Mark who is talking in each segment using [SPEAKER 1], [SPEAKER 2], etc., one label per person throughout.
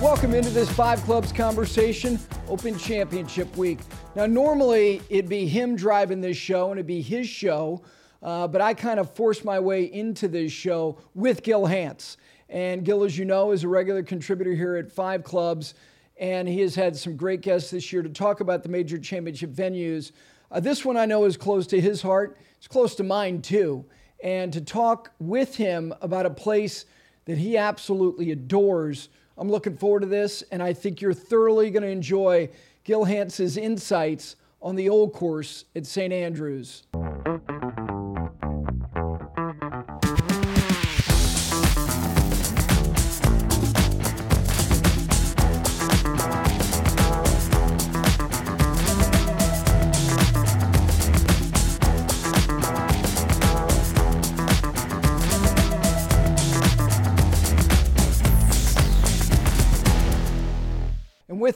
[SPEAKER 1] Welcome into this Five Clubs conversation, Open Championship Week. Now, normally it'd be him driving this show and it'd be his show, uh, but I kind of forced my way into this show with Gil Hanse. And Gil, as you know, is a regular contributor here at Five Clubs, and he has had some great guests this year to talk about the major championship venues. Uh, this one I know is close to his heart, it's close to mine too. And to talk with him about a place that he absolutely adores I'm looking forward to this, and I think you're thoroughly going to enjoy Gil Hanse's insights on the old course at St. Andrews.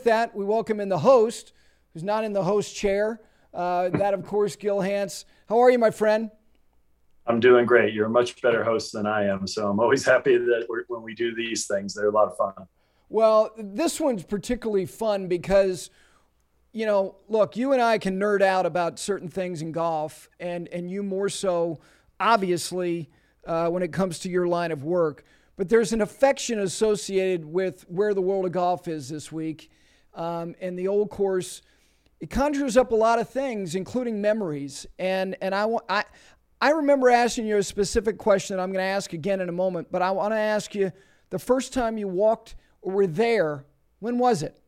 [SPEAKER 1] With that, we welcome in the host, who's not in the host chair. Uh, that, of course, Gil Hanse. How are you, my friend?
[SPEAKER 2] I'm doing great. You're a much better host than I am. So I'm always happy that when we do these things, they're a lot of fun.
[SPEAKER 1] Well, this one's particularly fun because, you know, look, you and I can nerd out about certain things in golf, and, and you more so, obviously, uh, when it comes to your line of work. But there's an affection associated with where the world of golf is this week um, and the old course, it conjures up a lot of things, including memories. And and I I I remember asking you a specific question that I'm going to ask again in a moment, but I want to ask you the first time you walked or were there. When was it?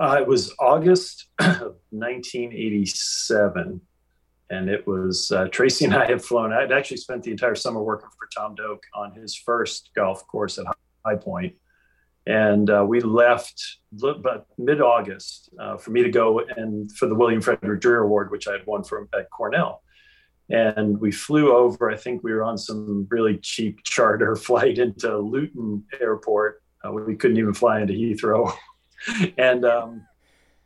[SPEAKER 2] Uh, it was August of 1987 and it was uh, Tracy and I had flown. I'd actually spent the entire summer working for Tom Doak on his first golf course at High Point, and uh, we left but mid-August uh, for me to go and for the William Frederick Dreer Award, which I had won from at Cornell. And we flew over. I think we were on some really cheap charter flight into Luton Airport. Uh, we couldn't even fly into Heathrow, and um,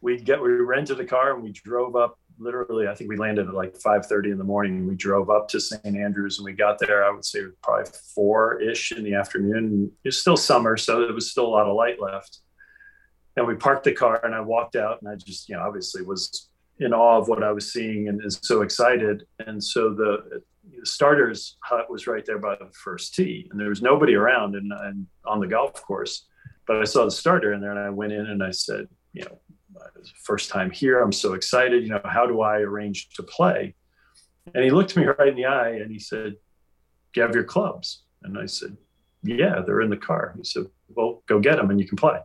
[SPEAKER 2] we get we rented a car and we drove up literally i think we landed at like 5.30 in the morning. We drove up to st andrews and we got there i would say probably four-ish in the afternoon. It's still summer so there was still a lot of light left. And we parked the car and i walked out and i just you know obviously was in awe of what i was seeing and is so excited. And so the, the starters hut was right there by the first tee and there was nobody around and, and on the golf course. But i saw the starter in there and i went in and i said you know Uh, first time here. I'm so excited. You know, how do I arrange to play? And he looked me right in the eye and he said, Do you have your clubs? And I said, Yeah, they're in the car. He said, Well, go get them and you can play.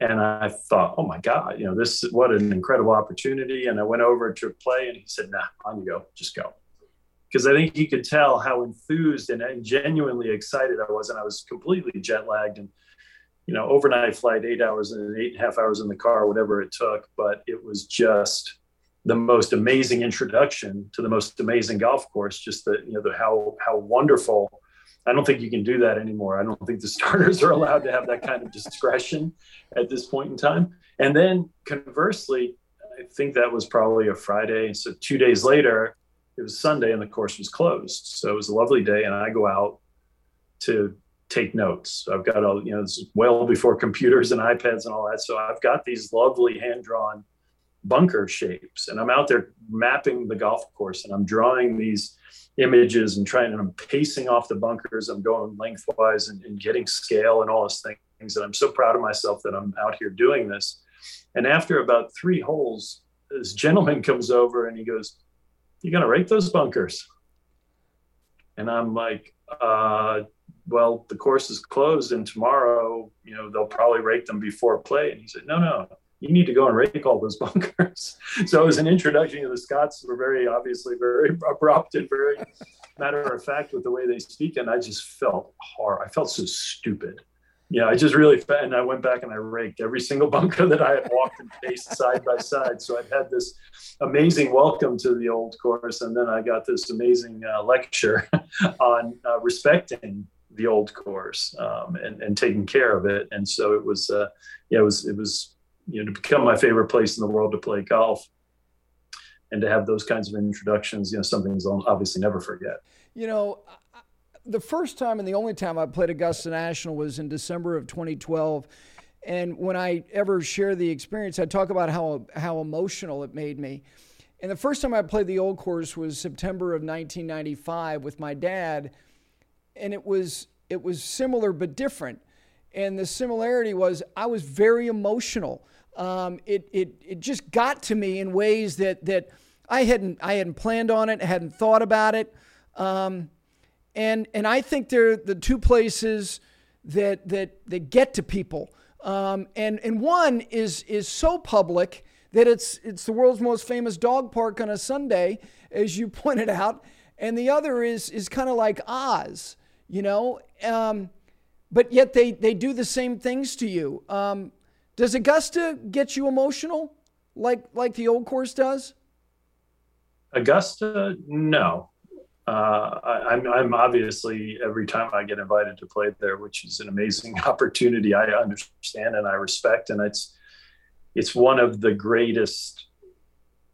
[SPEAKER 2] And I thought, oh my God, you know, this is what an incredible opportunity. And I went over to play and he said, nah, on you go, just go. Because I think he could tell how enthused and, and genuinely excited I was. And I was completely jet lagged and you know, overnight flight, eight hours and eight and a half hours in the car, whatever it took. But it was just the most amazing introduction to the most amazing golf course. Just the, you know, the how how wonderful. I don't think you can do that anymore. I don't think the starters are allowed to have that kind of discretion at this point in time. And then conversely, I think that was probably a Friday. So two days later, it was Sunday and the course was closed. So it was a lovely day. And I go out to take notes. I've got all, you know, this is well before computers and iPads and all that. So I've got these lovely hand drawn bunker shapes and I'm out there mapping the golf course and I'm drawing these images and trying and I'm pacing off the bunkers. I'm going lengthwise and, and getting scale and all those things. And I'm so proud of myself that I'm out here doing this. And after about three holes, this gentleman comes over and he goes, You gonna rate those bunkers? And I'm like, uh, well, the course is closed and tomorrow, you know, they'll probably rake them before play. And he said, no, no, you need to go and rake all those bunkers. so it was an introduction. Know, the Scots who were very obviously very abrupt and very matter of fact with the way they speak. And I just felt horror. I felt so stupid. Yeah, I just really, felt and I went back and I raked every single bunker that I had walked and paced side by side. So I'd had this amazing welcome to the old course. And then I got this amazing uh, lecture on uh, respecting the old course um, and, and taking care of it. And so it was, uh, yeah, it was, it was, you know, to become my favorite place in the world to play golf and to have those kinds of introductions, you know, something I'll obviously never forget.
[SPEAKER 1] You know, the first time and the only time I played Augusta National was in December of 2012. And when I ever share the experience, I talk about how, how emotional it made me. And the first time I played the old course was September of 1995 with my dad, and it was it was similar but different. And the similarity was I was very emotional. Um, it, it it just got to me in ways that that I hadn't I hadn't planned on it, hadn't thought about it. Um, and and I think they're the two places that that that get to people. Um, and and one is is so public that it's it's the world's most famous dog park on a Sunday, as you pointed out, and the other is is kind of like Oz, you know. Um, but yet they they do the same things to you. Um, does Augusta get you emotional, like like the old course does?
[SPEAKER 2] Augusta, no. Uh, I, am I'm, I'm obviously every time I get invited to play there, which is an amazing opportunity. I understand and I respect, and it's it's one of the greatest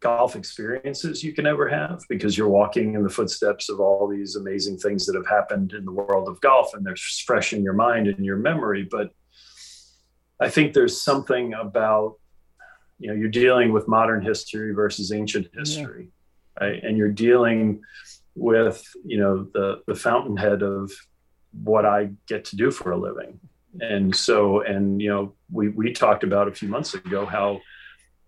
[SPEAKER 2] golf experiences you can ever have because you're walking in the footsteps of all these amazing things that have happened in the world of golf and they're fresh in your mind and your memory. But I think there's something about you know you're dealing with modern history versus ancient history, yeah. right? And you're dealing with you know the the fountainhead of what I get to do for a living. And so, and you know, we we talked about a few months ago how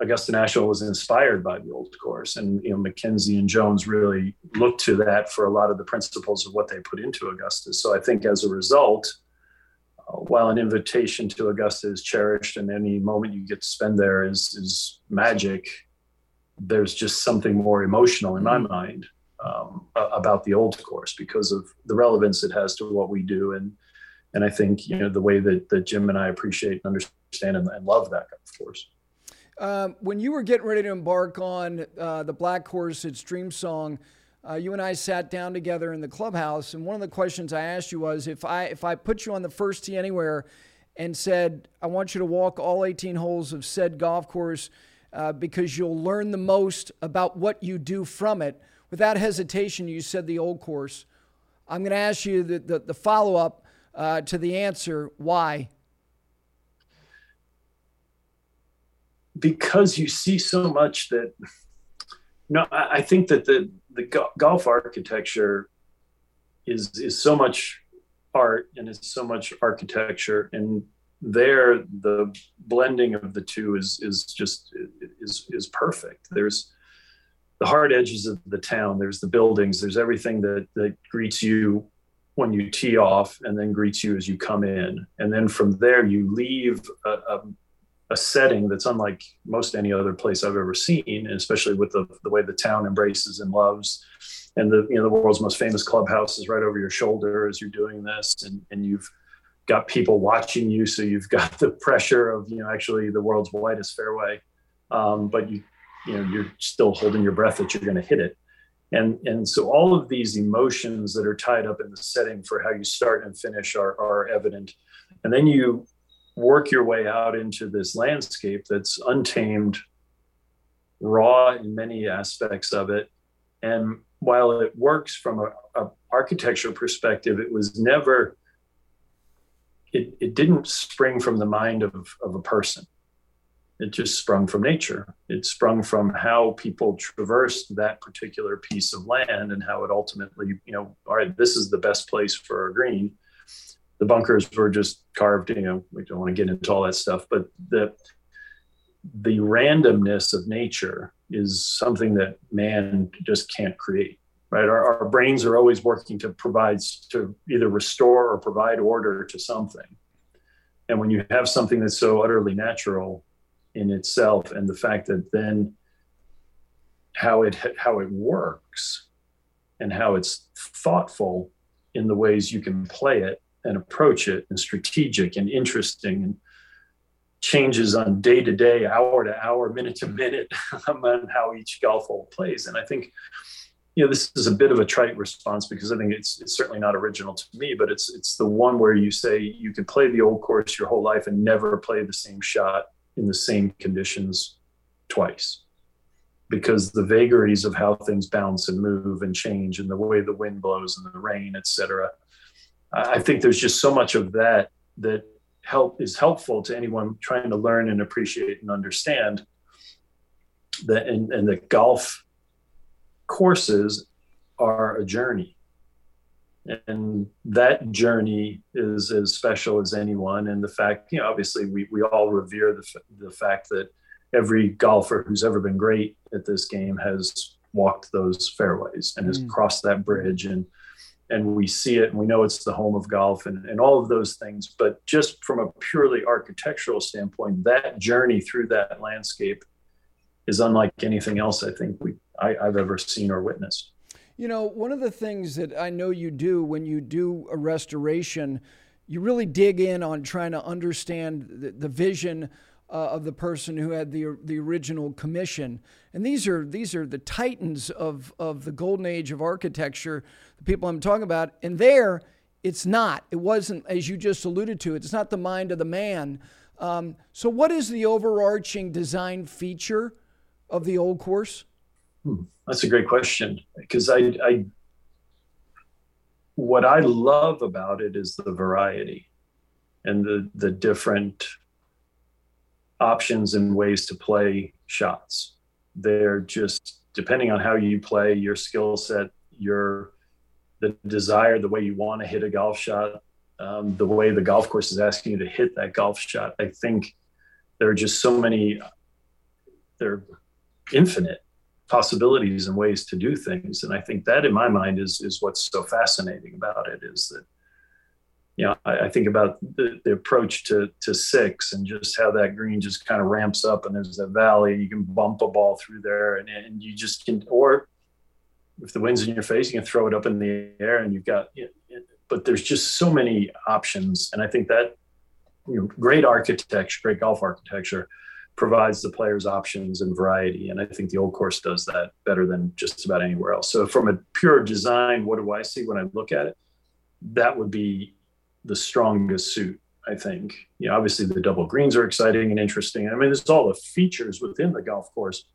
[SPEAKER 2] Augusta National was inspired by the old course, and you know, Mackenzie and Jones really looked to that for a lot of the principles of what they put into Augusta. So I think as a result, uh, while an invitation to Augusta is cherished, and any moment you get to spend there is is magic, there's just something more emotional in my mm-hmm. mind um, about the old course because of the relevance it has to what we do and and I think you know the way that, that Jim and I appreciate and understand and, and love that course.
[SPEAKER 1] Um, when you were getting ready to embark on uh, the Black course at Streamsong, uh, you and I sat down together in the clubhouse, and one of the questions I asked you was if I if I put you on the first tee anywhere and said I want you to walk all 18 holes of said golf course uh, because you'll learn the most about what you do from it without hesitation, you said the old course. I'm going to ask you the, the, the follow up uh, to the answer why?
[SPEAKER 2] Because you see so much that, no, I, I think that the, the golf architecture is, is so much art and it's so much architecture and there the blending of the two is is just is is perfect there's the hard edges of the town. There's the buildings. There's everything that that greets you when you tee off, and then greets you as you come in. And then from there, you leave a, a, a setting that's unlike most any other place I've ever seen, and especially with the, the way the town embraces and loves. And the you know the world's most famous clubhouse is right over your shoulder as you're doing this, and and you've got people watching you, so you've got the pressure of you know actually the world's widest fairway. Um, but you you know you're still holding your breath that you're going to hit it and and so all of these emotions that are tied up in the setting for how you start and finish are, are evident and then you work your way out into this landscape that's untamed raw in many aspects of it and while it works from a, a architectural perspective it was never it, it didn't spring from the mind of, of a person it just sprung from nature. It sprung from how people traversed that particular piece of land and how it ultimately, you know, all right, this is the best place for a green. The bunkers were just carved, you know, we don't want to get into all that stuff, but the the randomness of nature is something that man just can't create. Right. Our, our brains are always working to provide to either restore or provide order to something. And when you have something that's so utterly natural, in itself and the fact that then how it how it works and how it's thoughtful in the ways you can play it and approach it and strategic and interesting and changes on day to day hour to hour minute to minute on how each golf hole plays and i think you know this is a bit of a trite response because i think it's it's certainly not original to me but it's it's the one where you say you could play the old course your whole life and never play the same shot in the same conditions twice. because the vagaries of how things bounce and move and change and the way the wind blows and the rain, et cetera. I think there's just so much of that that help is helpful to anyone trying to learn and appreciate and understand that and, and the golf courses are a journey and that journey is as special as anyone and the fact you know obviously we, we all revere the, the fact that every golfer who's ever been great at this game has walked those fairways and has mm. crossed that bridge and and we see it and we know it's the home of golf and, and all of those things. But just from a purely architectural standpoint that journey through that landscape is unlike anything else i think we I, i've ever seen or witnessed.
[SPEAKER 1] You know one of the things that i know you do when you do a restoration you really dig in on trying to understand the, the vision uh, of the person who had the the original commission. And these are these are the titans of of the golden age of architecture, the people I'm talking about. And there, it's not. It wasn't, as you just alluded to. It's not the mind of the man. Um, so, what is the overarching design feature of the old course?
[SPEAKER 2] Hmm, that's a great question because I, I what I love about it is the variety and the the different options and ways to play shots. They're just depending on how you play, your skill set, your the desire, the way you want to hit a golf shot, um, the way the golf course is asking you to hit that golf shot. I think there are just so many, there are infinite possibilities and ways to do things, and I think that, in my mind, is is what's so fascinating about it. Is that you know, I, I think about the, the, approach to to six and just how that green just kind of ramps up and there's a valley. You can bump a ball through there and, and you just can, or if the wind's in your face, you can throw it up in the air and you've got, but there's just so many options. And I think that, you know, great architecture, great golf architecture provides the players options and variety. And I think the old course does that better than just about anywhere else. So from a pure design, what do I see when I look at it? That would be the strongest suit. I think, you know, obviously the double greens are exciting and interesting. I mean, there's all the features within the golf course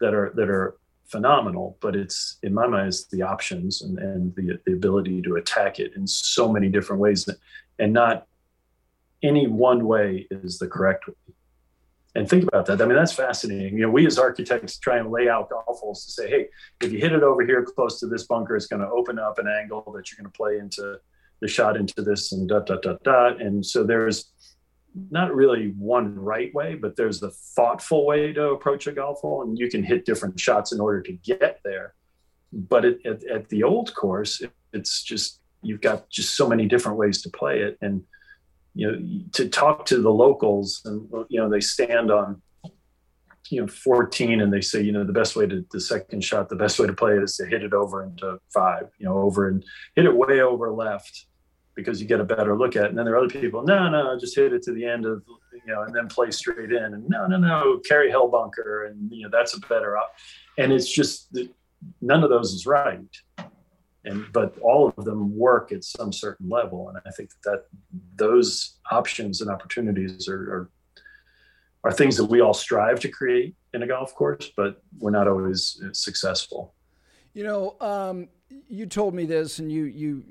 [SPEAKER 2] that are that are phenomenal, but it's in my mind, it's the options and, and the the ability to attack it in so many different ways, and not any one way is the correct way. And think about that. I mean, that's fascinating. You know, we as architects try and lay out golf holes to say, hey, if you hit it over here close to this bunker, it's going to open up an angle that you're going to play into the shot into this and dot dot dot dot. And so there's not really one right way but there's the thoughtful way to approach a golf hole and you can hit different shots in order to get there. But it, at, at the old course it, it's just you've got just so many different ways to play it. And you know to talk to the locals and you know they stand on you know 14 and they say you know the best way to the second shot the best way to play it is to hit it over into five you know over and hit it way over left because you get a better look at it. And then there are other people, no, no, just hit it to the end of, you know, and then play straight in. And no, no, no, carry hell bunker. And, you know, that's a better, op-. and it's just none of those is right. And, but all of them work at some certain level. And I think that those options and opportunities are, are, are things that we all strive to create in a golf course, but we're not always successful.
[SPEAKER 1] You know, um, you told me this, and you you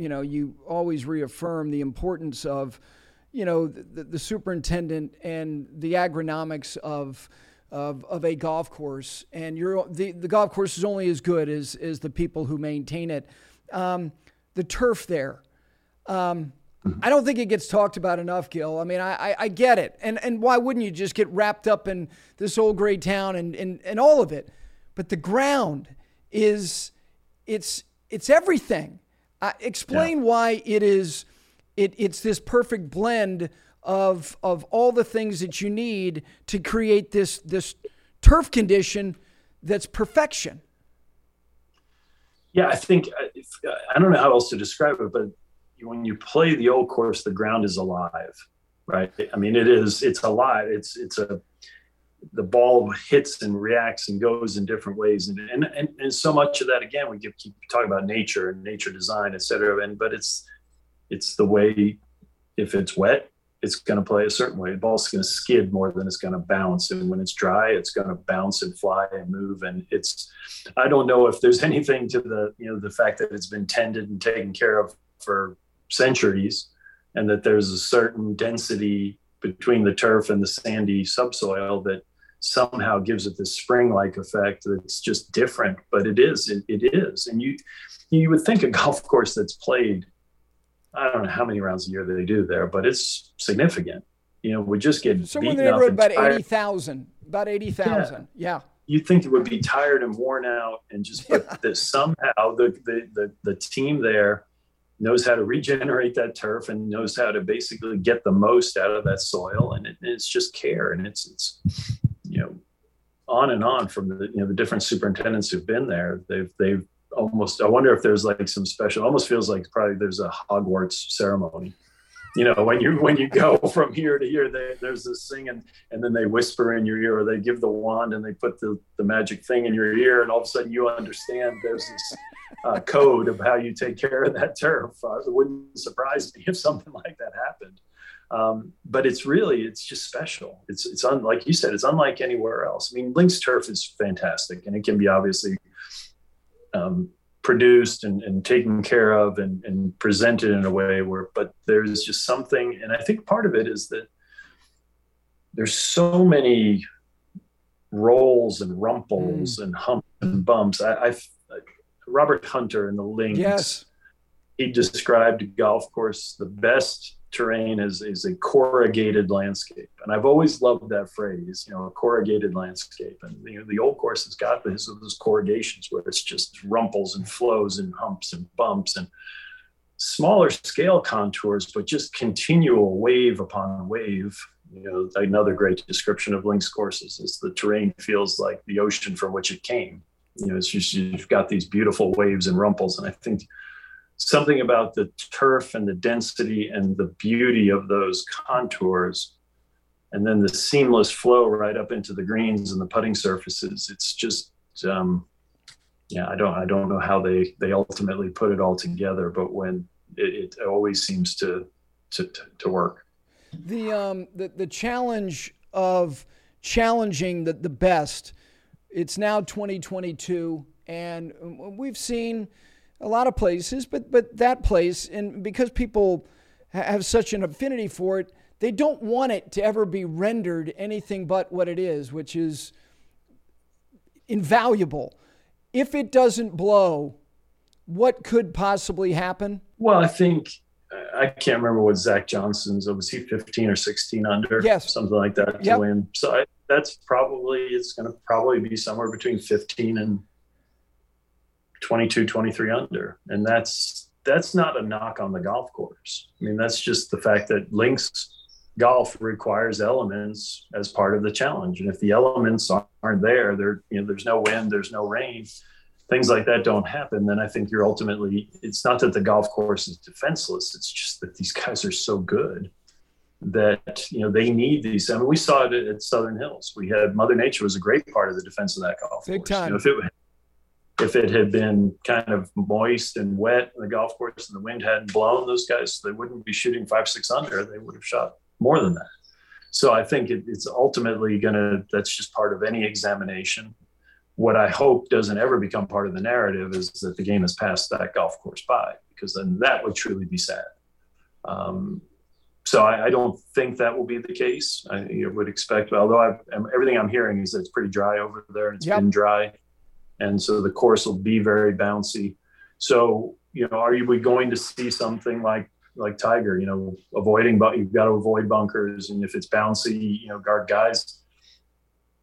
[SPEAKER 1] you know you always reaffirm the importance of you know the, the superintendent and the agronomics of, of of a golf course, and you're the, the golf course is only as good as as the people who maintain it. Um, the turf there. Um, I don't think it gets talked about enough, Gil. I mean, I, I, I, get it. And, and why wouldn't you just get wrapped up in this old gray town and, and, and all of it? But the ground is it's it's everything. Uh, explain yeah. why it is it, it's this perfect blend of of all the things that you need to create this this turf condition that's perfection.
[SPEAKER 2] Yeah, I think I don't know how else to describe it, but when you play the old course, the ground is alive, right? I mean, it is it's alive. It's it's a the ball hits and reacts and goes in different ways and and, and, and so much of that again we keep, keep talking about nature and nature design et cetera and but it's it's the way if it's wet it's going to play a certain way. The ball's going to skid more than it's going to bounce. And when it's dry, it's going to bounce and fly and move. And it's, I don't know if there's anything to the, you know, the fact that it's been tended and taken care of for centuries and that there's a certain density between the turf and the sandy subsoil that somehow gives it this spring-like effect that's just different but it is it, it is and you you would think a golf course that's played I don't know how many rounds a year they do there, but it's significant. You know, we just get
[SPEAKER 1] somewhere in the neighborhood about eighty thousand, about eighty thousand. Yeah. yeah.
[SPEAKER 2] You'd think it would be tired and worn out, and just but that somehow the, the the the team there knows how to regenerate that turf and knows how to basically get the most out of that soil, and it, it's just care, and it's it's on and on from the you know the different superintendents who've been there. They've they've almost i wonder if there's like some special almost feels like probably there's a hogwarts ceremony. You know when you when you go from here to here they, there's this thing and and then they whisper in your ear or they give the wand and they put the, the magic thing in your ear and all of a sudden you understand there's this uh, code of how you take care of that turf. Uh, it wouldn't surprise me if something like that happened um, but it's really it's just special. It's it's un, like you said it's unlike anywhere else. I mean links turf is fantastic and it can be obviously um, produced and, and, taken care of and, and, presented in a way where but there's just something and i think part of it is that there's so many rolls and rumples mm. and humps and bumps. I, have robert hunter in the links
[SPEAKER 1] yes.
[SPEAKER 2] he described golf course the best terrain is is a corrugated landscape. And i've always loved that phrase you know a corrugated landscape. And you know, the old course has got this those corrugations where it's just rumples and flows and humps and bumps and smaller scale contours but just continual wave upon wave. You know another great description of links courses is the terrain feels like the ocean from which it came. You know it's just you've got these beautiful waves and rumples. And i think something about the turf and the density and the beauty of those contours and then the seamless flow right up into the greens and the putting surfaces. It's just um, yeah i don't i don't know how they they ultimately put it all together but when it, it always seems to, to to work.
[SPEAKER 1] The um the, the challenge of challenging the, the best it's now 2022 and we've seen a lot of places, but but that place, and because people have such an affinity for it, they don't want it to ever be rendered anything but what it is, which is invaluable. If it doesn't blow, what could possibly happen?
[SPEAKER 2] Well, I think I can't remember what Zach Johnson's. Was he 15 or 16 under?
[SPEAKER 1] Yes,
[SPEAKER 2] something like that
[SPEAKER 1] yep.
[SPEAKER 2] to win. So I, that's probably it's going to probably be somewhere between 15 and 22, 23 under. And that's that's not a knock on the golf course. I mean, that's just the fact that links golf requires elements as part of the challenge. And if the elements aren't there, there you know, there's no wind, there's no rain, things like that don't happen, then I think you're ultimately it's not that the golf course is defenseless, it's just that these guys are so good that you know they need these. I mean, we saw it at Southern Hills. We had Mother Nature was a great part of the defense of that golf
[SPEAKER 1] Big
[SPEAKER 2] course.
[SPEAKER 1] Time.
[SPEAKER 2] You know, if it if it had been kind of moist and wet in the golf course and the wind hadn't blown those guys they wouldn't be shooting five six under. They would have shot more than that. So i think it, it's ultimately going to that's just part of any examination. What i hope doesn't ever become part of the narrative is that the game has passed that golf course by because then that would truly be sad. Um, so I, I, don't think that will be the case. I, would expect, although I've, everything I'm hearing is that it's pretty dry over there and it's yep. been dry and so the course will be very bouncy. So you know, are we going to see something like like Tiger? You know, avoiding but you've got to avoid bunkers, and if it's bouncy, you know, guard guys.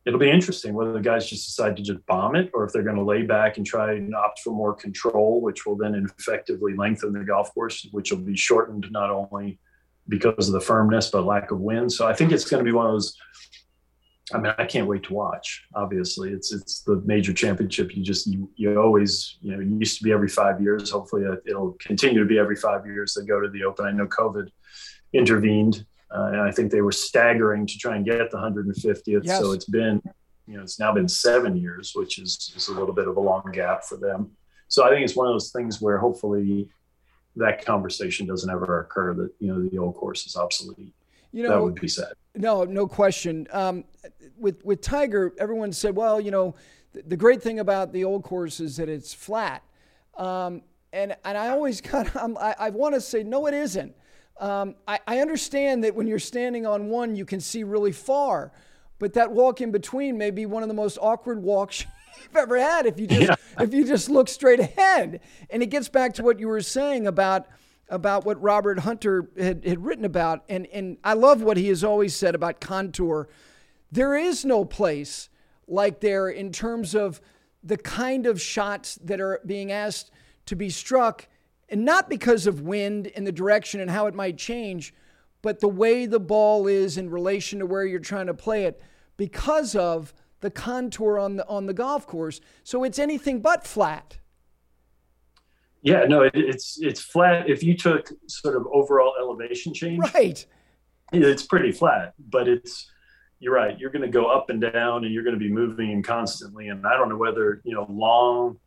[SPEAKER 2] It'll be interesting whether the guys just decide to just bomb it or if they're going to lay back and try and opt for more control, which will then effectively lengthen the golf course, which will be shortened not only because of the firmness but lack of wind. So I think it's going to be one of those I mean, I can't wait to watch. Obviously, it's it's the major championship. You just you, you always you know it used to be every five years. Hopefully, it'll continue to be every five years. They go to the Open. I know COVID intervened, uh, and I think they were staggering to try and get the 150th. Yes. So it's been you know it's now been seven years, which is is a little bit of a long gap for them. So I think it's one of those things where hopefully that conversation doesn't ever occur that you know the old course is obsolete.
[SPEAKER 1] You know,
[SPEAKER 2] that would be sad.
[SPEAKER 1] No, no question. Um, with with Tiger, everyone said, well, you know, the, the, great thing about the old course is that it's flat. Um, and and I always kind of I, I want to say no, it isn't. Um, I, I understand that when you're standing on one, you can see really far, but that walk in between may be one of the most awkward walks you've ever had if you just yeah. if you just look straight ahead. And it gets back to what you were saying about about what Robert Hunter had, had written about, and and I love what he has always said about contour. There is no place like there in terms of the kind of shots that are being asked to be struck, and not because of wind and the direction and how it might change, but the way the ball is in relation to where you're trying to play it because of the contour on the on the golf course. So it's anything but flat.
[SPEAKER 2] Yeah, no, it, it's it's flat. If you took sort of overall elevation change,
[SPEAKER 1] right,
[SPEAKER 2] it's pretty flat. But it's you're right. You're going to go up and down, and you're going to be moving constantly. And I don't know whether you know long,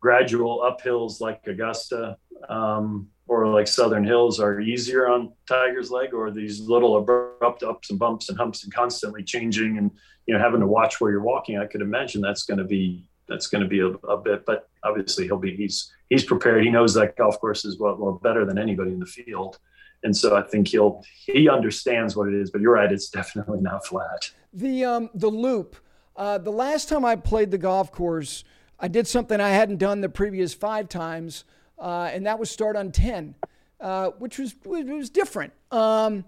[SPEAKER 2] gradual uphills like Augusta um, or like Southern Hills are easier on Tiger's leg, or these little abrupt ups and bumps and humps and constantly changing, and you know having to watch where you're walking. I could imagine that's going to be that's going to be a, a bit. But obviously, he'll be he's he's prepared. He knows that golf course is well, well better than anybody in the field and so I think he'll he understands what it is. But you're right; it's definitely not flat.
[SPEAKER 1] The um, the loop. Uh, the last time I played the golf course, I did something I hadn't done the previous five times, uh, and that was start on ten, uh, which was was different. Um,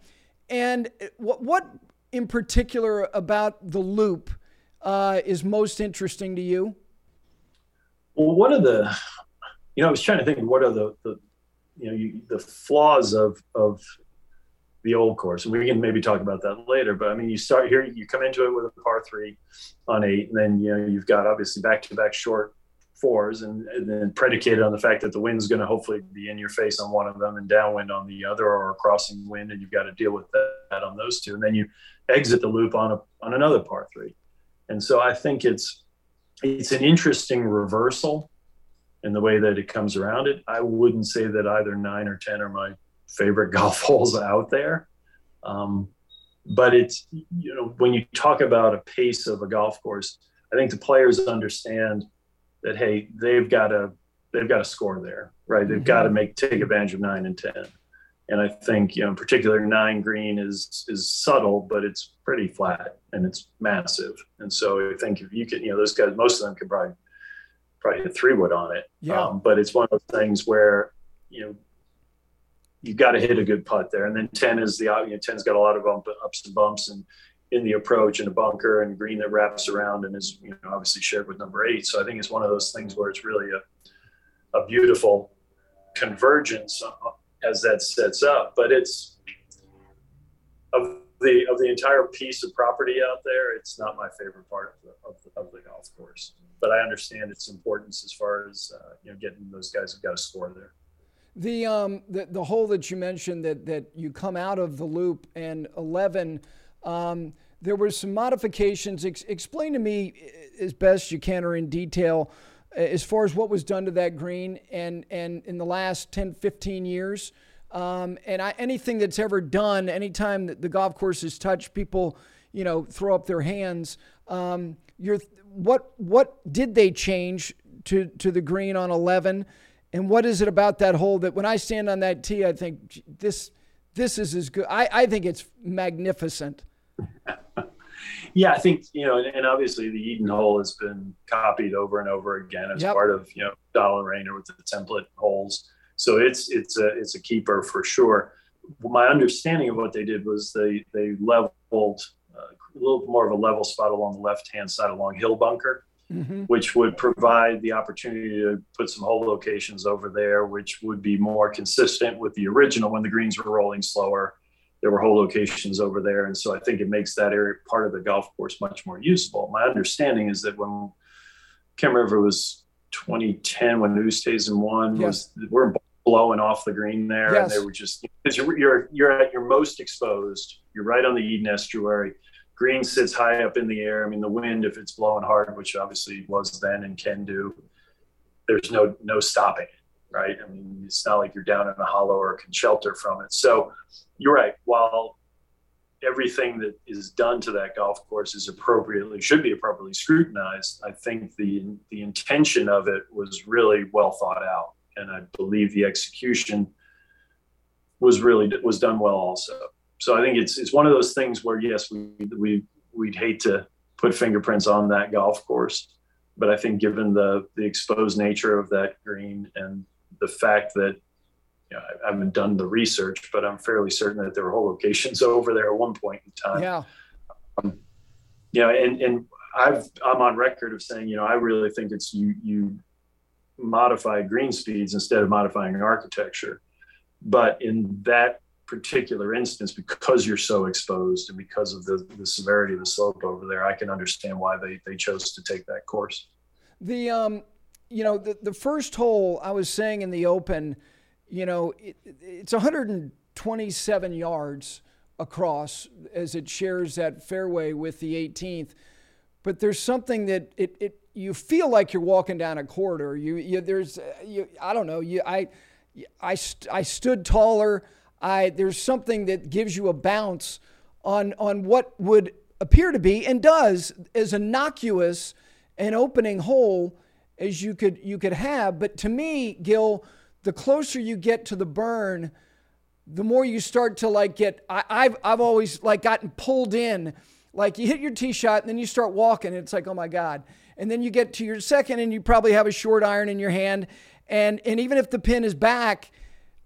[SPEAKER 1] and what what in particular about the loop uh, is most interesting to you?
[SPEAKER 2] Well, one of the, you know, I was trying to think what are the, the you know you, the flaws of of the old course, and we can maybe talk about that later. But I mean, you start here, you come into it with a par three on eight, and then you know you've got obviously back to back short fours, and, and, then predicated on the fact that the wind's going to hopefully be in your face on one of them and downwind on the other, or a crossing wind, and you've got to deal with that on those two, and then you exit the loop on a on another par three, and so I think it's it's an interesting reversal in the way that it comes around it. I wouldn't say that either nine or 10 are my favorite golf holes out there. Um, but it's, you know, when you talk about a pace of a golf course, I think the players understand that, hey, they've got to, they've got to score there, right? They've mm-hmm. got to make, take advantage of nine and 10. And I think, you know, in particular, nine green is is subtle, but it's pretty flat and it's massive. And so I think if you can, you know, those guys, most of them can probably probably hit three wood on it.
[SPEAKER 1] Yeah. Um,
[SPEAKER 2] but it's one of those things where, you know, you got to hit a good putt there. And then 10 is the, you know, 10's got a lot of bump, ups and bumps and in the approach and a bunker and green that wraps around and is, you know, obviously shared with number eight. So I think it's one of those things where it's really a, a beautiful convergence as that sets up, but it's of the, of the entire piece of property out there. It's not my favorite part of the, of the, of the golf course but I understand its importance as far as uh, you know getting those guys who've got to score there.
[SPEAKER 1] The um the, the hole that you mentioned that that you come out of the loop and 11 um, there were some modifications Ex- explain to me as best you can or in detail as far as what was done to that green and and in the last 10 15 years um, and I, anything that's ever done anytime that the golf course is touched people you know throw up their hands um, you're what what did they change to to the green on 11 and what is it about that hole that when I stand on that tee I think this this is as good I, I think it's magnificent
[SPEAKER 2] yeah I think you know and, and, obviously the Eden hole has been copied over and over again as yep. part of you know Dollar Raynor with the template holes so it's it's a it's a keeper for sure my understanding of what they did was they they leveled a little more of a level spot along the left hand side along Hill Bunker, mm-hmm. which would provide the opportunity to put some hole locations over there, which would be more consistent with the original when the greens were rolling slower. There were hole locations over there. And so I think it makes that area part of the golf course much more useful. My understanding is that when Kim River was 2010, when Oosthuizen won, yes. was we're blowing off the green there. Yes. And they were just, because you're, you're, you're at your most exposed, you're right on the Eden estuary green sits high up in the air. I mean, the wind, if it's blowing hard, which obviously was then and can do, there's no no stopping it, right? I mean, it's not like you're down in a hollow or can shelter from it. So you're right. While everything that is done to that golf course is appropriately should be appropriately scrutinized. I think the the intention of it was really well thought out, and I believe the execution was really was done well also. So I think it's it's one of those things where yes, we we we'd hate to put fingerprints on that golf course, but I think given the the exposed nature of that green and the fact that you know, I haven't done the research, but I'm fairly certain that there were whole locations over there at one point in time.
[SPEAKER 1] Yeah.
[SPEAKER 2] Um, you know, and and I've I'm on record of saying, you know, I really think it's you you modify green speeds instead of modifying architecture. But in that particular instance, because you're so exposed and because of the, the severity of the slope over there, I can understand why they, they chose to take that course.
[SPEAKER 1] The um, you know, the, the first hole I was saying in the open, you know, it, it's 127 yards across as it shares that fairway with the 18th. But there's something that it, it you feel like you're walking down a corridor. You, you there's uh, you, I don't know you I I, st- I stood taller. I there's something that gives you a bounce on on what would appear to be and does as innocuous an opening hole as you could you could have. But to me, Gil, the closer you get to the burn, the more you start to like get. I, I've I've always like gotten pulled in. Like you hit your tee shot and then you start walking. And it's like, oh my God. And then you get to your second and you probably have a short iron in your hand. And and even if the pin is back,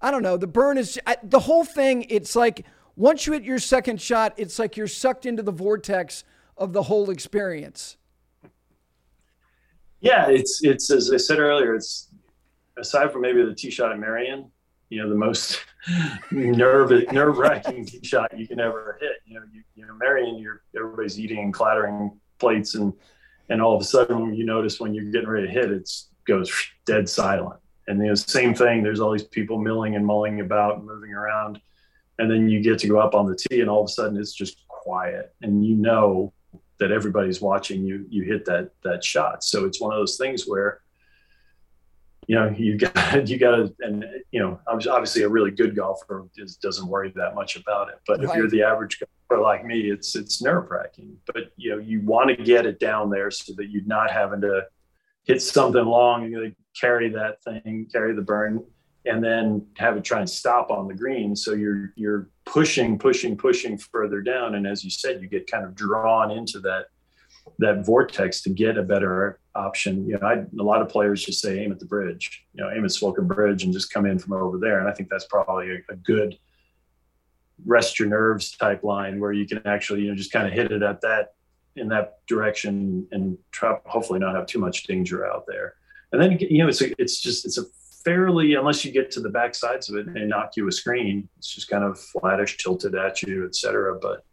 [SPEAKER 1] I don't know. The burn is the whole thing. It's like once you hit your second shot, it's like you're sucked into the vortex of the whole experience.
[SPEAKER 2] Yeah, it's it's as I said earlier. It's aside from maybe the tee shot at Merion, you know, the most nerve nerve wracking tee shot you can ever hit. You know, you, you know, Merion, you're everybody's eating and clattering plates, and and all of a sudden you notice when you're getting ready to hit, it goes dead silent. And the same thing, there's all these people milling and mulling about and moving around. And then you get to go up on the tee and all of a sudden it's just quiet. And you know that everybody's watching you you hit that that shot. So it's one of those things where you know you got you got to and you know obviously a really good golfer just doesn't worry that much about it but right. if you're the average golfer like me it's it's nerve wracking but you know you want to get it down there so that you're not having to hit something long, and carry that thing, carry the burn, and then have it try and stop on the green. So you're you're pushing, pushing, pushing further down, and as you said, you get kind of drawn into that that vortex to get a better option. You know, I, a lot of players just say aim at the bridge, you know, aim at Swilcan Bridge and just come in from over there. And I think that's probably a, a good rest your nerves type line where you can actually, you know, just kind of hit it at that in that direction and try hopefully not have too much danger out there. And then you know it's a, it's just it's a fairly unless you get to the back sides of it and knock you a screen, it's just kind of flattish, tilted at you, etc. But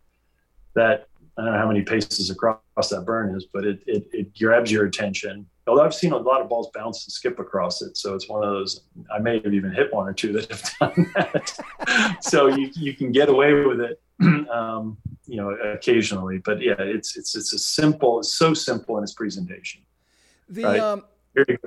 [SPEAKER 2] that I don't know how many paces across that burn is, but it, it it grabs your attention. Although I've seen a lot of balls bounce and skip across it, so it's one of those. I may have even hit one or two that have done that. so you you can get away with it. Um, you know occasionally but yeah it's it's it's a simple it's so simple in its presentation
[SPEAKER 1] the right? um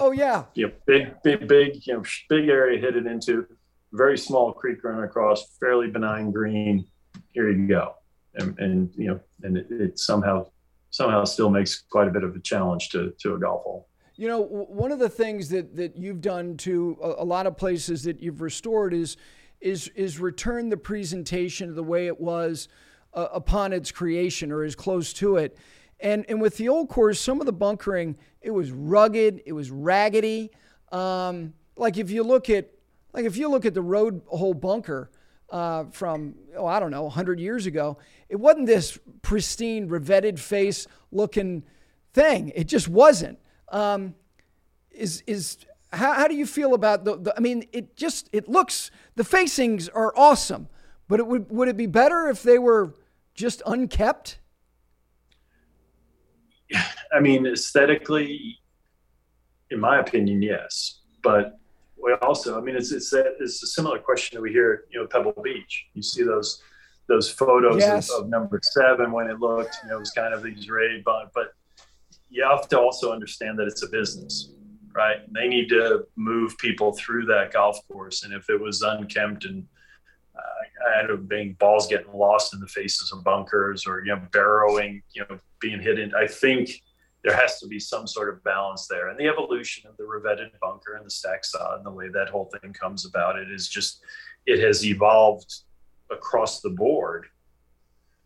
[SPEAKER 1] oh yeah.
[SPEAKER 2] Yeah big big big you know big area hit it into. Very small creek run across fairly benign green. Here you go. And, and you know and it, it somehow somehow still makes quite a bit of a challenge to to a golf hole.
[SPEAKER 1] You know one of the things that that you've done to a, a lot of places that you've restored is is is return the presentation to the way it was uh, upon its creation or as close to it. And, and with the old course, some of the bunkering, it was rugged, it was raggedy. Um, like if you look at, like if you look at the road hole bunker uh, from, oh, I don't know, 100 years ago, it wasn't this pristine, revetted face looking thing. It just wasn't. Um, is, is, how, how do you feel about the, the, I mean, it just, it looks, the facings are awesome, but it would, would it be better if they were just unkept?
[SPEAKER 2] I mean, aesthetically, in my opinion, yes. But we also, I mean, it's it's a, it's a similar question that we hear, you know, Pebble Beach. You see those those photos yes. of, of, number seven when it looked, you know, it was kind of these raid, but you have to also understand that it's a business, right? They need to move people through that golf course, and if it was unkempt and out of being balls getting lost in the faces of bunkers or you know barrowing, you know, being hit in. I think there has to be some sort of balance there. And the evolution of the revetted bunker and the stack saw and the way that whole thing comes about it is just it has evolved across the board.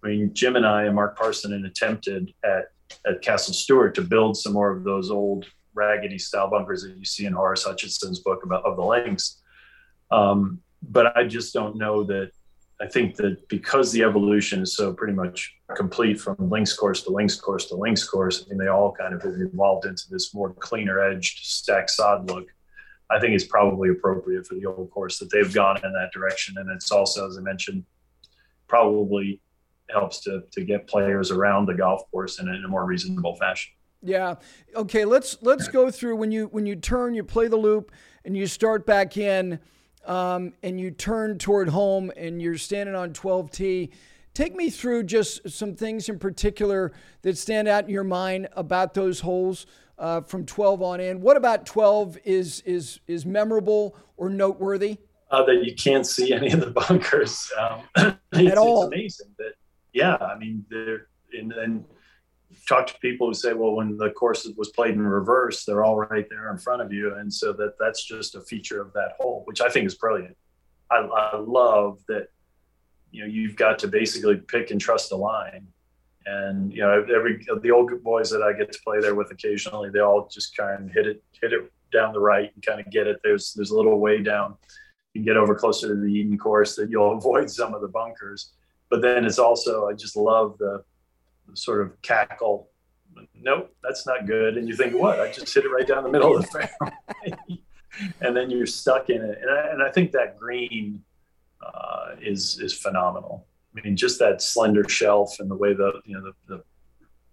[SPEAKER 2] I mean, Jim and I and Mark Parsinen attempted at at Castle Stuart to build some more of those old raggedy style bunkers that you see in Horace Hutchinson's book about of the links. Um, but I just don't know that. I think that because the evolution is so pretty much complete from links course to links course to links course, I mean, they all kind of have evolved into this more cleaner edged stack sod look. I think it's probably appropriate for the old course that they've gone in that direction. And it's also, as I mentioned, probably helps to, to get players around the golf course in a, in a more reasonable fashion.
[SPEAKER 1] Yeah. Okay. Let's let's go through when you when you turn, you play the loop, and you start back in um, and you turn toward home and you're standing on 12T. Take me through just some things in particular that stand out in your mind about those holes uh, from 12 on in. What about 12 is is is memorable or noteworthy?
[SPEAKER 2] Uh, that you can't see any of the bunkers um,
[SPEAKER 1] at all.
[SPEAKER 2] It's amazing that yeah, I mean they're and, and talk to people who say, well, when the course was played in reverse, they're all right there in front of you. And so that that's just a feature of that hole, which I think is brilliant. I, I love that, you know, you've got to basically pick and trust the line. And, you know, every, the old boys that I get to play there with occasionally, they all just kind of hit it, hit it down the right and kind of get it. There's, there's a little way down. You can get over closer to the Eden course that you'll avoid some of the bunkers. But then it's also, I just love the, sort of cackle. Nope, that's not good. And you think, what? I just hit it right down the middle of the fairway. and then you're stuck in it. And I, and I think that green uh, is is phenomenal. I mean, just that slender shelf and the way the you know the, the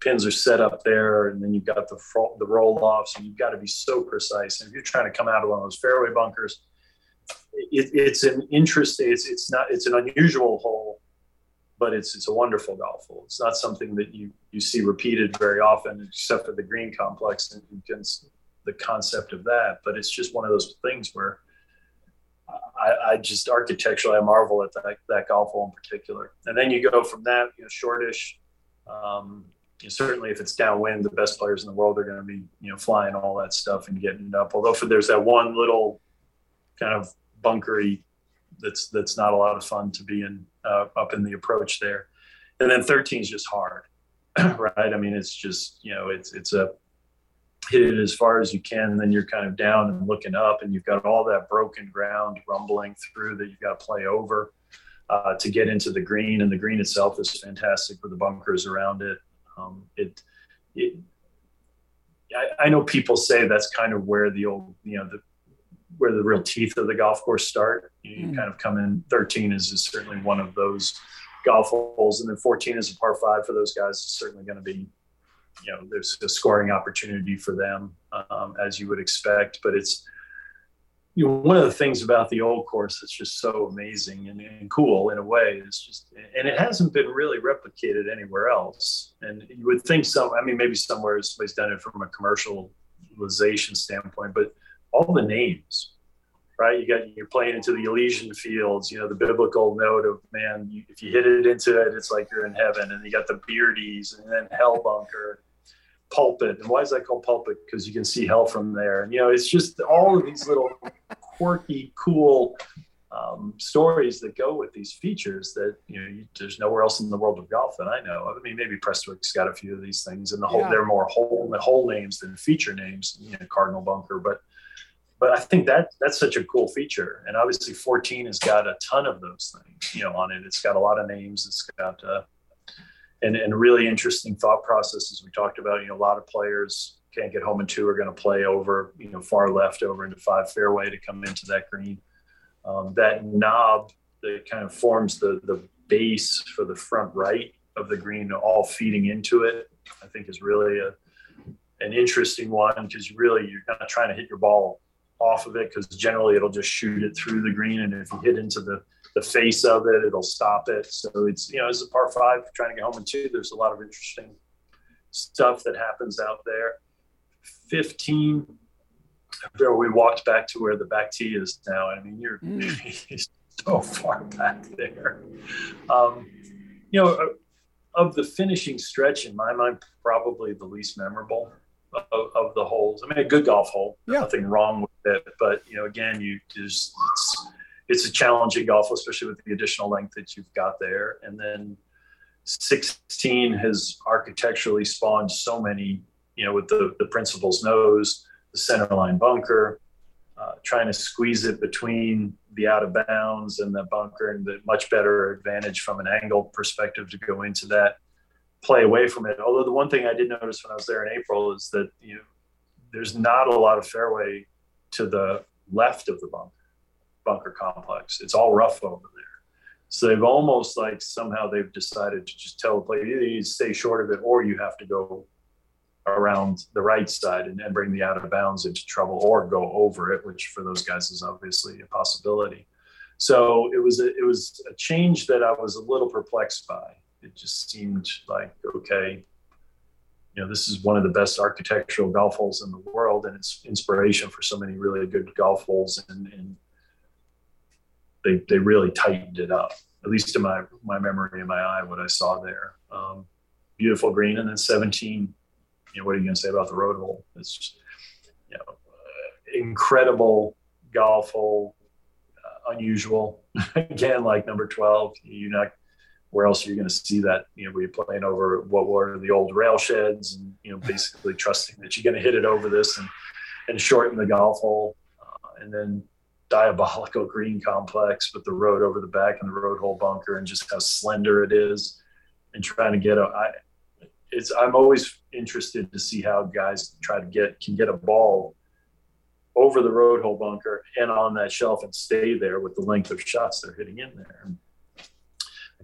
[SPEAKER 2] pins are set up there, and then you've got the the roll offs, and you've got to be so precise. And if you're trying to come out of one of those fairway bunkers, it, it's an interesting. It's it's not. It's an unusual hole but it's it's a wonderful golf hole. It's not something that you you see repeated very often, except for the green complex and the concept of that. But it's just one of those things where I, I just architecturally I marvel at that that golf hole in particular. And then you go from that, you know, shortish. Um, you know, certainly, if it's downwind, the best players in the world are going to be you know flying all that stuff and getting it up. Although for there's that one little kind of bunkery that's that's not a lot of fun to be in uh, up in the approach there. And then 13 is just hard, right? I mean, it's just you know, it's it's a hit it as far as you can, and then you're kind of down and looking up, and you've got all that broken ground rumbling through that you've got to play over uh, to get into the green. And the green itself is fantastic with the bunkers around it. Um, it, it I, I know people say that's kind of where the old, you know, the where the real teeth of the golf course start. You, mm. kind of come in. Thirteen is, is certainly one of those golf holes, and then fourteen is a par five for those guys. It's certainly going to be, you know, there's a scoring opportunity for them um, as you would expect. But it's you know one of the things about the old course that's just so amazing and, and cool in a way is just and it hasn't been really replicated anywhere else. And you would think some. I mean, maybe somewhere somebody's done it from a commercialization standpoint, but all the names, right? You got you're playing into the Elysian fields, you know, the biblical note of man, you, if you hit it into it, it's like you're in heaven. And you got the beardies and then hell bunker, pulpit. And why is that called pulpit? Because you can see hell from there. And you know, it's just all of these little quirky, cool um, stories that go with these features that you know you, there's nowhere else in the world of golf that I know. Of. I mean, maybe Prestwick's got a few of these things, and the whole yeah. they're more whole the whole names than feature names. You know, Cardinal Bunker, but but I think that that's such a cool feature. And obviously, 14 has got a ton of those things, you know, on it. It's got a lot of names. It's got uh, and and really interesting thought processes. We talked about, you know, a lot of players can't get home in two are going to play over, you know, far left over into five fairway to come into that green. Um, that knob that kind of forms the the base for the front right of the green, all feeding into it, I think is really a an interesting one because really you're not trying to hit your ball off of it because generally it'll just shoot it through the green, and if you hit into the the face of it, it'll stop it. So it's you know it's a par five trying to get home in two. There's a lot of interesting stuff that happens out there. Fifteen. We walked back to where the back tee is now. I mean, you're mm. so far back there. Um, you know, uh, of the finishing stretch, in my mind, probably the least memorable of, of the holes. I mean, a good golf hole, yeah. nothing wrong with it, but you know, again, you just it's it's a challenging golf, especially with the additional length that you've got there, and then 16 has architecturally spawned so many, you know, with the the principal's nose, the centerline bunker, uh, trying to squeeze it between the out of bounds and the bunker, and the much better advantage from an angle perspective to go into that play away from it. Although the one thing I did notice when I was there in April is that you know there's not a lot of fairway to the left of the bunker bunker complex. It's all rough over there. So they've almost like somehow they've decided to just tell the player either you stay short of it or you have to go around the right side and, and bring the out of bounds into trouble or go over it, which for those guys is obviously a possibility. So it was a, it was a change that I was a little perplexed by. It just seemed like okay, you know, this is one of the best architectural golf holes in the world, and it's inspiration for so many really good golf holes. And, and they they really tightened it up, at least in my my memory in my eye, what I saw there. Um, beautiful green, and then 17 you know, what are you going to say about the road hole? It's just, you know, uh, incredible golf hole, uh, unusual. Again, like number 12, you're not, where else are you going to see that? You know, where you're playing over what were the old rail sheds and, you know, basically trusting that you're going to hit it over this and, and shorten the golf hole. Uh, and then diabolical green complex with the road over the back and the road hole bunker and just how slender it is and trying to get a, I, it's I'm always interested to see how guys try to get can get a ball over the road hole bunker and on that shelf and stay there with the length of shots they're hitting in there. And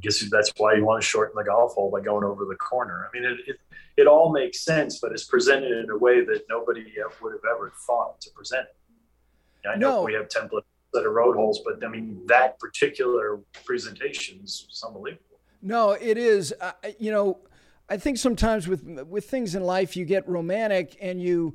[SPEAKER 2] guess that's why you want to shorten the golf hole by going over the corner. I mean, it, it, it all makes sense, but it's presented in a way that nobody would have ever thought to present it. I know no. we have templates that are road holes, but I mean, that particular presentation is unbelievable.
[SPEAKER 1] No, it is. Uh, you know, I think sometimes with with things in life you get romantic and you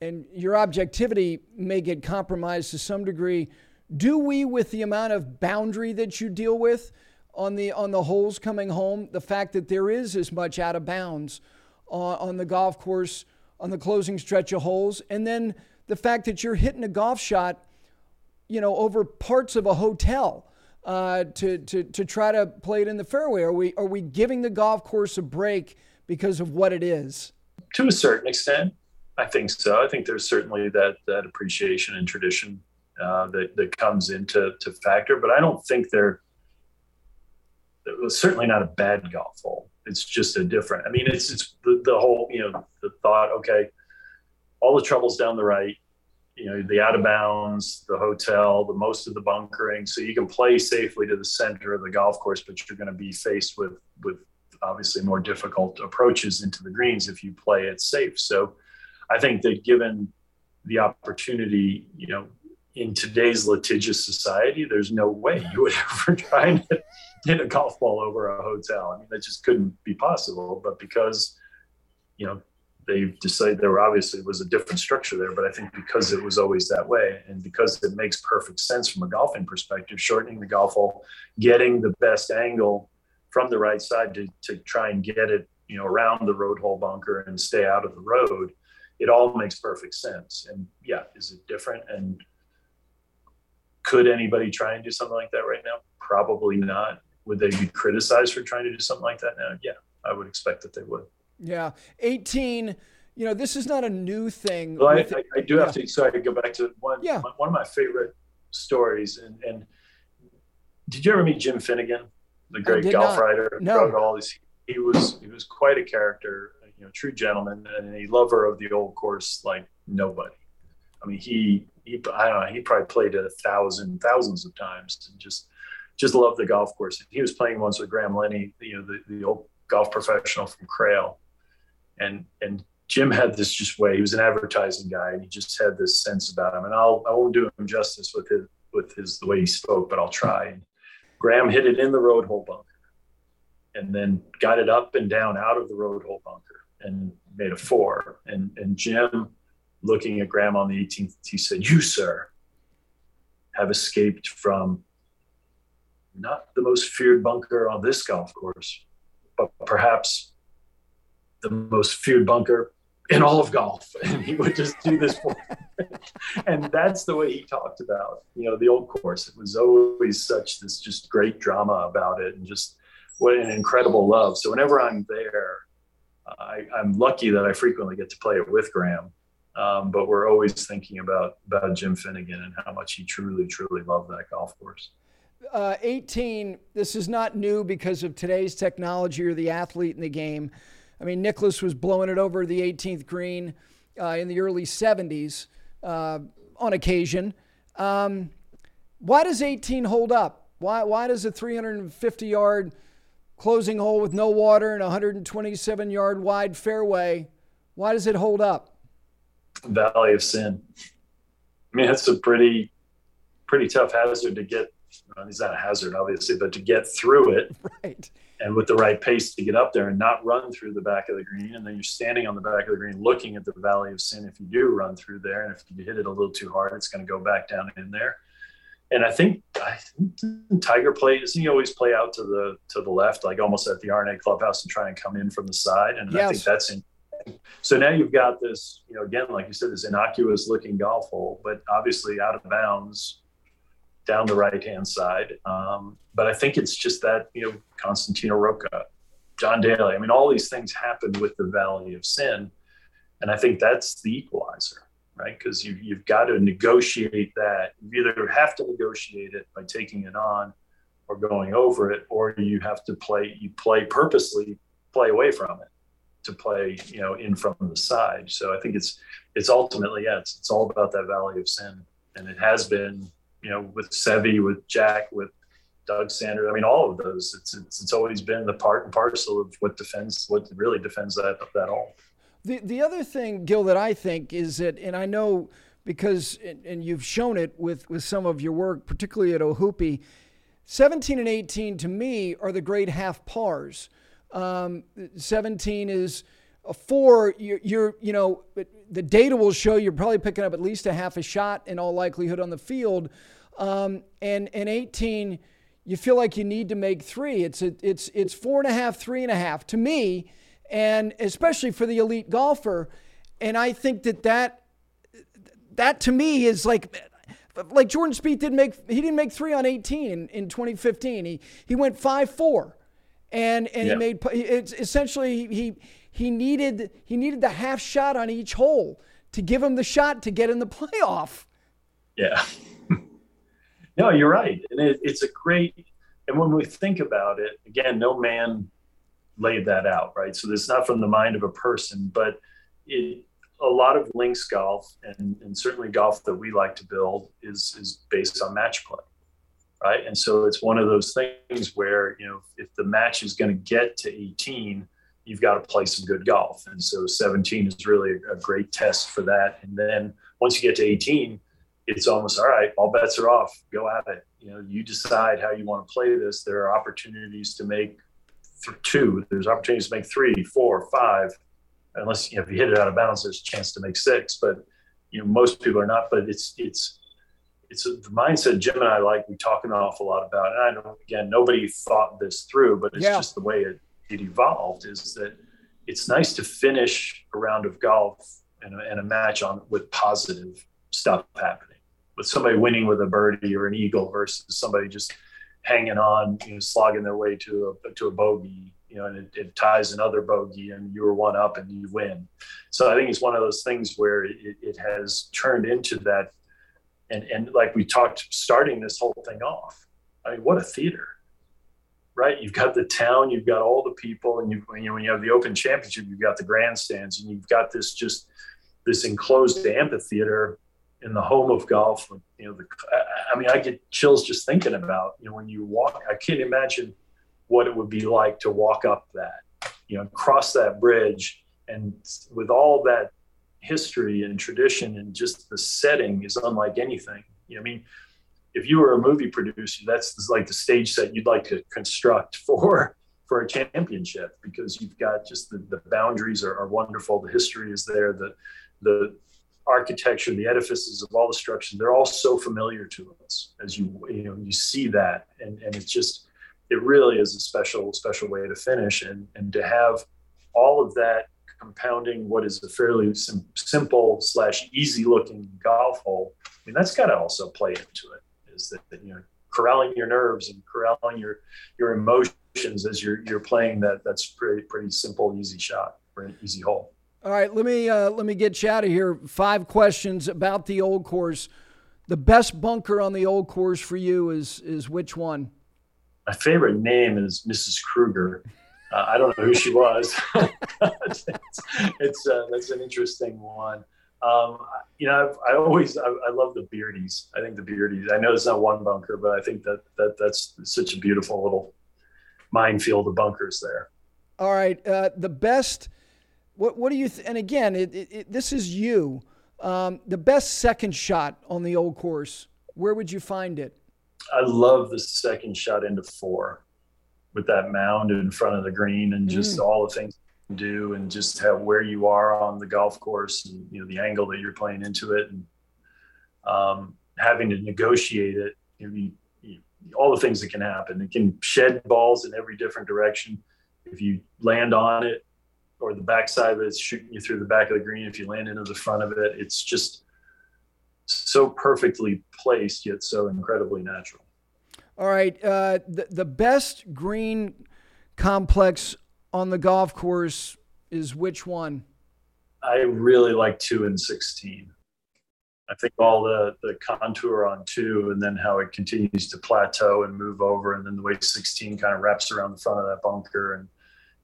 [SPEAKER 1] and your objectivity may get compromised to some degree. Do we with the amount of boundary that you deal with on the on the holes coming home, the fact that there is as much out of bounds on, on the golf course on the closing stretch of holes and then the fact that you're hitting a golf shot, you know, over parts of a hotel uh, to, to, to try to play it in the fairway? Are we, are we giving the golf course a break because of what it is?
[SPEAKER 2] To a certain extent, I think so. I think there's certainly that, that appreciation and tradition uh, that, that comes into to factor, but I don't think they're, it was certainly not a bad golf hole. It's just a different, I mean, it's, it's the, the whole, you know, the thought, okay, all the troubles down the right, you know the out of bounds the hotel the most of the bunkering so you can play safely to the center of the golf course but you're going to be faced with with obviously more difficult approaches into the greens if you play it safe so i think that given the opportunity you know in today's litigious society there's no way you would ever try and hit a golf ball over a hotel i mean that just couldn't be possible but because you know they decided there obviously was a different structure there, but I think because it was always that way and because it makes perfect sense from a golfing perspective, shortening the golf hole, getting the best angle from the right side to, to try and get it, you know, around the road hole bunker and stay out of the road, it all makes perfect sense. And yeah, is it different? And could anybody try and do something like that right now? Probably not. Would they be criticized for trying to do something like that now? Yeah, I would expect that they would.
[SPEAKER 1] Yeah, 18. You know, this is not a new thing.
[SPEAKER 2] Well, I, I, I, do have to. Sorry to go back to one. Yeah. one of my favorite stories. And, and did you ever meet Jim Finegan, the great golf not. writer?
[SPEAKER 1] No.
[SPEAKER 2] All these. He was he was quite a character. You know, true gentleman and a lover of the old course like nobody. I mean, he he I don't know. He probably played it a thousand thousands of times and just just loved the golf course. And he was playing once with Graham Lenny, you know, the, the old golf professional from Crail and and Jim had this just way. He was an advertising guy, and he just had this sense about him. And I'll I won't do him justice with his with his the way he spoke, but I'll try. And Graham hit it in the road hole bunker, and then got it up and down out of the road hole bunker, and made a four. And and Jim, looking at Graham on the 18th, he said, "You sir, have escaped from not the most feared bunker on this golf course, but perhaps the most feared bunker in all of golf. And he would just do this for and that's the way he talked about, you know, the old course. It was always such this just great drama about it and just what an incredible love. So whenever I'm there, I, am lucky that I frequently get to play it with Graham. Um, but we're always thinking about about Jim Finegan and how much he truly, truly loved that golf course.
[SPEAKER 1] Uh, 18. This is not new because of today's technology or the athlete in the game. I mean, Nicklaus was blowing it over the 18th green uh, in the early 70s uh, on occasion. Um, why does 18 hold up? Why, why does a 350 yard closing hole with no water and 127 yard wide fairway, why does it hold up?
[SPEAKER 2] Valley of Sin. I mean, it's a pretty, pretty tough hazard to get. It's not a hazard, obviously, but to get through it.
[SPEAKER 1] Right
[SPEAKER 2] and with the right pace to get up there and not run through the back of the green. And then you're standing on the back of the green looking at the valley of sin if you do run through there. And if you hit it a little too hard, it's going to go back down in there. And I think, I think Tiger plays, he always play out to the to the left, like almost at the R&A clubhouse and try and come in from the side. And yes. I think that's in so now you've got this, you know, again, like you said, this innocuous looking golf hole, but obviously out of bounds down the right hand side. Um, but I think it's just that, you know, Costantino Rocca, John Daly. I mean, all these things happen with the Valley of Sin. And I think that's the equalizer, right? Because you, you've got to negotiate that. You either have to negotiate it by taking it on or going over it, or you have to play, you play purposely, play away from it to play, you know, in from the side. So I think it's, it's ultimately, yeah, it's, it's all about that Valley of Sin. And it has been you know, with Seve, with Jack, with Doug Sanders. I mean, all of those. It's, it's it's always been the part and parcel of what defends what really defends that that all.
[SPEAKER 1] The the other thing, Gil, that I think is that, and I know because and you've shown it with with some of your work, particularly at Ohoopee. 17 and 18 to me are the great half pars. Um, 17 is a four. You're, you're, you know, the data will show you're probably picking up at least a half a shot in all likelihood on the field. Um, and in 18, you feel like you need to make three. It's a, it's it's four and a half, three and a half to me, and especially for the elite golfer. And I think that that that to me is like like Jordan Spieth didn't make he didn't make three on 18 in, in 2015. He he went five four, and and yeah. he made it's essentially he he needed he needed the half shot on each hole to give him the shot to get in the playoff.
[SPEAKER 2] Yeah. No, you're right, and it, it's a great. And when we think about it, again, no man laid that out, right? So it's not from the mind of a person, but it, a lot of links golf and, and certainly golf that we like to build is is based on match play, right? And so it's one of those things where you know if the match is going to get to 18, you've got to play some good golf, and so 17 is really a, great test for that. And then once you get to 18 it's almost all right all bets are off. Go at it. You know you decide how you want to play this. There are opportunities to make th- two. There's opportunities to make three four five. Unless you know, if you hit it out of bounds there's a chance to make six. But you know most people are not. But it's it's it's a, the mindset jim and i like we talk an awful lot about. And i know again nobody thought this through but it's yeah. just the way it, it evolved is that it's nice to finish a round of golf and a, and a match on with positive stuff happening with somebody winning with a birdie or an eagle versus somebody just hanging on, you know, slogging their way to a to a bogey, you know, and it, it ties another bogey, and you were one up and you win. So I think it's one of those things where it, it has turned into that, and and like we talked, starting this whole thing off. I mean, what a theater, right? You've got the town, you've got all the people, and you, you know, when you have the Open Championship, you've got the grandstands, and you've got this just this enclosed amphitheater in the home of golf. You know, the, I mean, I get chills just thinking about you know when you walk. I can't imagine what it would be like to walk up that, you know, cross that bridge, and with all that history and tradition and just the setting is unlike anything. You know, I mean, if you were a movie producer, that's like the stage set you'd like to construct for for a championship because you've got just the, the boundaries are, are wonderful. The history is there. The the architecture, the edifices of all the structures, they're all so familiar to us as you you know you see that and and it's just it really is a special special way to finish and and to have all of that compounding what is a fairly sim- simple slash easy looking golf hole. I mean, that's got to also play into it. Is that you know corralling your nerves and corralling your your emotions as you're you're playing that that's pretty pretty simple easy shot for an easy hole.
[SPEAKER 1] All right, let me uh, let me get you out of here. Five questions about the old course. The best bunker on the old course for you is is which one?
[SPEAKER 2] My favorite name is Mrs. Kruger. Uh, I don't know who she was. it's it's uh, that's an interesting one. Um, you know, I've, i always I, I, love the Beardies. I think the Beardies. I know it's not one bunker, but I think that that that's such a beautiful little minefield of bunkers there.
[SPEAKER 1] All right, uh, the best. What what do you? Th- and again, it, it, it, this is you. Um, the best second shot on the old course. Where would you find it?
[SPEAKER 2] I love the second shot into four with that mound in front of the green and just mm. all the things do and just how where you are on the golf course and you know the angle that you're playing into it and um, having to negotiate it you know, you, you, all the things that can happen it can shed balls in every different direction if you land on it or the backside of it's shooting you through the back of the green if you land into the front of it it's just so perfectly placed yet so incredibly natural
[SPEAKER 1] all right. Uh, the, the best green complex on the golf course is which one?
[SPEAKER 2] I really like two and 16. I think all the, the contour on two and then how it continues to plateau and move over, and then the way 16 kind of wraps around the front of that bunker. And,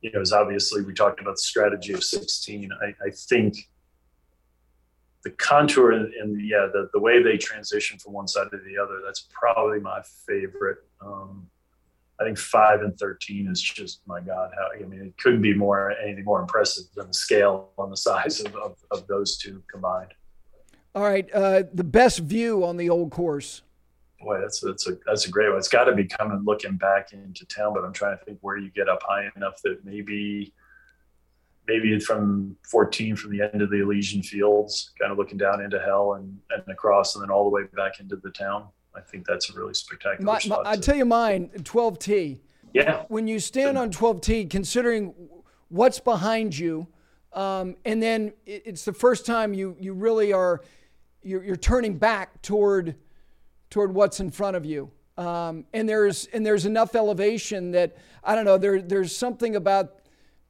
[SPEAKER 2] you know, as obviously we talked about the strategy of 16. I, I think the contour and, and yeah, the, the way they transition from one side to the other, that's probably my favorite. Um, I think five and 13 is just, my God, how, I mean, it couldn't be more, anything more impressive than the scale on the size of, of, of those two combined.
[SPEAKER 1] All right. Uh, the best view on the old course.
[SPEAKER 2] Boy, that's, that's a, that's a great one. It's got to be coming looking back into town, but I'm trying to think where you get up high enough that maybe, maybe from 14 from the end of the Elysian Fields, kind of looking down into hell and, and across, and then all the way back into the town. I think that's a really spectacular my, spot.
[SPEAKER 1] I tell you mine, 12T.
[SPEAKER 2] Yeah.
[SPEAKER 1] When you stand on 12T, considering what's behind you, um, and then it's the first time you you really are you're, you're turning back toward toward what's in front of you. Um, and there's and there's enough elevation that I don't know. There there's something about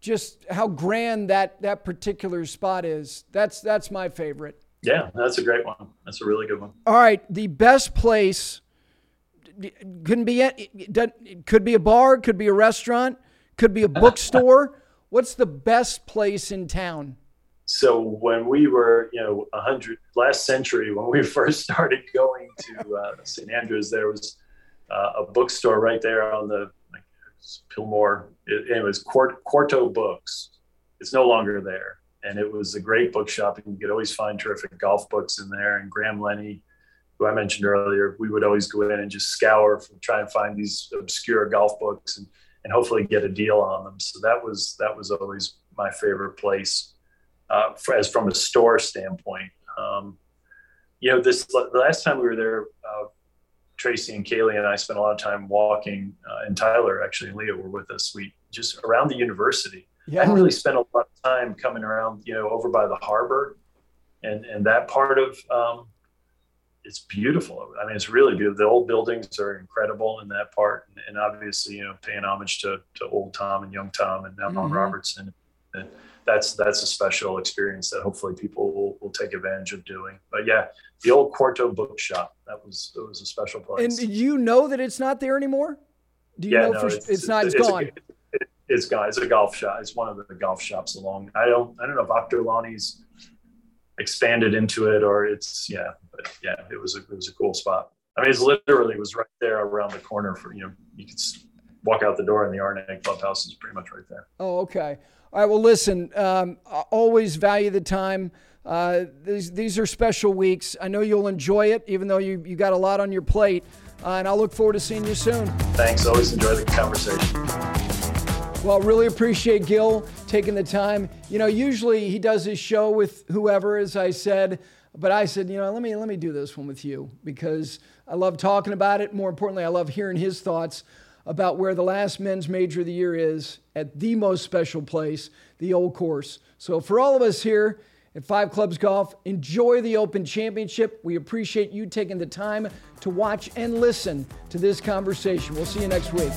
[SPEAKER 1] just how grand that that particular spot is. That's that's my favorite.
[SPEAKER 2] Yeah, that's a great one. That's a really good one.
[SPEAKER 1] All right, the best place couldn't be it could be a bar, could be a restaurant, could be a bookstore. What's the best place in town?
[SPEAKER 2] So when we were, you know, a hundred last century, when we first started going to uh, St. Andrews, there was uh, a bookstore right there on the Pilmour. It, it was Quarto Books. It's no longer there, and it was a great bookshop. And you could always find terrific golf books in there. And Graham Lenny, who I mentioned earlier, we would always go in and just scour, from, try and find these obscure golf books, and and hopefully get a deal on them. So that was that was always my favorite place, uh, for, as from a store standpoint. Um, you know, this the last time we were there, uh, Tracy and Kaylee and I spent a lot of time walking, uh, and Tyler actually and Leah were with us. We just around the university. Yeah. I didn't really spend a lot of time coming around, you know, over by the harbor, and and that part of um, it's beautiful. I mean, it's really beautiful. The old buildings are incredible in that part, and, and obviously, you know, paying homage to to old Tom and young Tom and now mm-hmm. Robertson. And, that's that's a special experience that hopefully people will, will take advantage of doing. But yeah, the old Quarto bookshop that was it was a special place.
[SPEAKER 1] And you know that it's not there anymore? Do you yeah, know no, for, it's, it's, not? It's, it's gone.
[SPEAKER 2] A, it's gone. It's a golf shop. It's one of the golf shops along. I don't I don't know if Auchterlonie's expanded into it or it's yeah, but yeah, it was a it was a cool spot. I mean, it's literally it was right there around the corner for you know you could walk out the door and the R&A clubhouse is pretty much right there.
[SPEAKER 1] Oh, okay. All right. Well, listen. Um, always value the time. Uh, these these are special weeks. I know you'll enjoy it, even though you you got a lot on your plate. Uh, and I'll look forward to seeing you soon.
[SPEAKER 2] Thanks. Always enjoy the conversation.
[SPEAKER 1] Well, really appreciate Gil taking the time. You know, usually he does his show with whoever, as I said. But I said, you know, let me let me do this one with you because I love talking about it. More importantly, I love hearing his thoughts about where the last men's major of the year is at the most special place, the old course. So for all of us here at Five Clubs Golf, enjoy the Open Championship. We appreciate you taking the time to watch and listen to this conversation. We'll see you next week.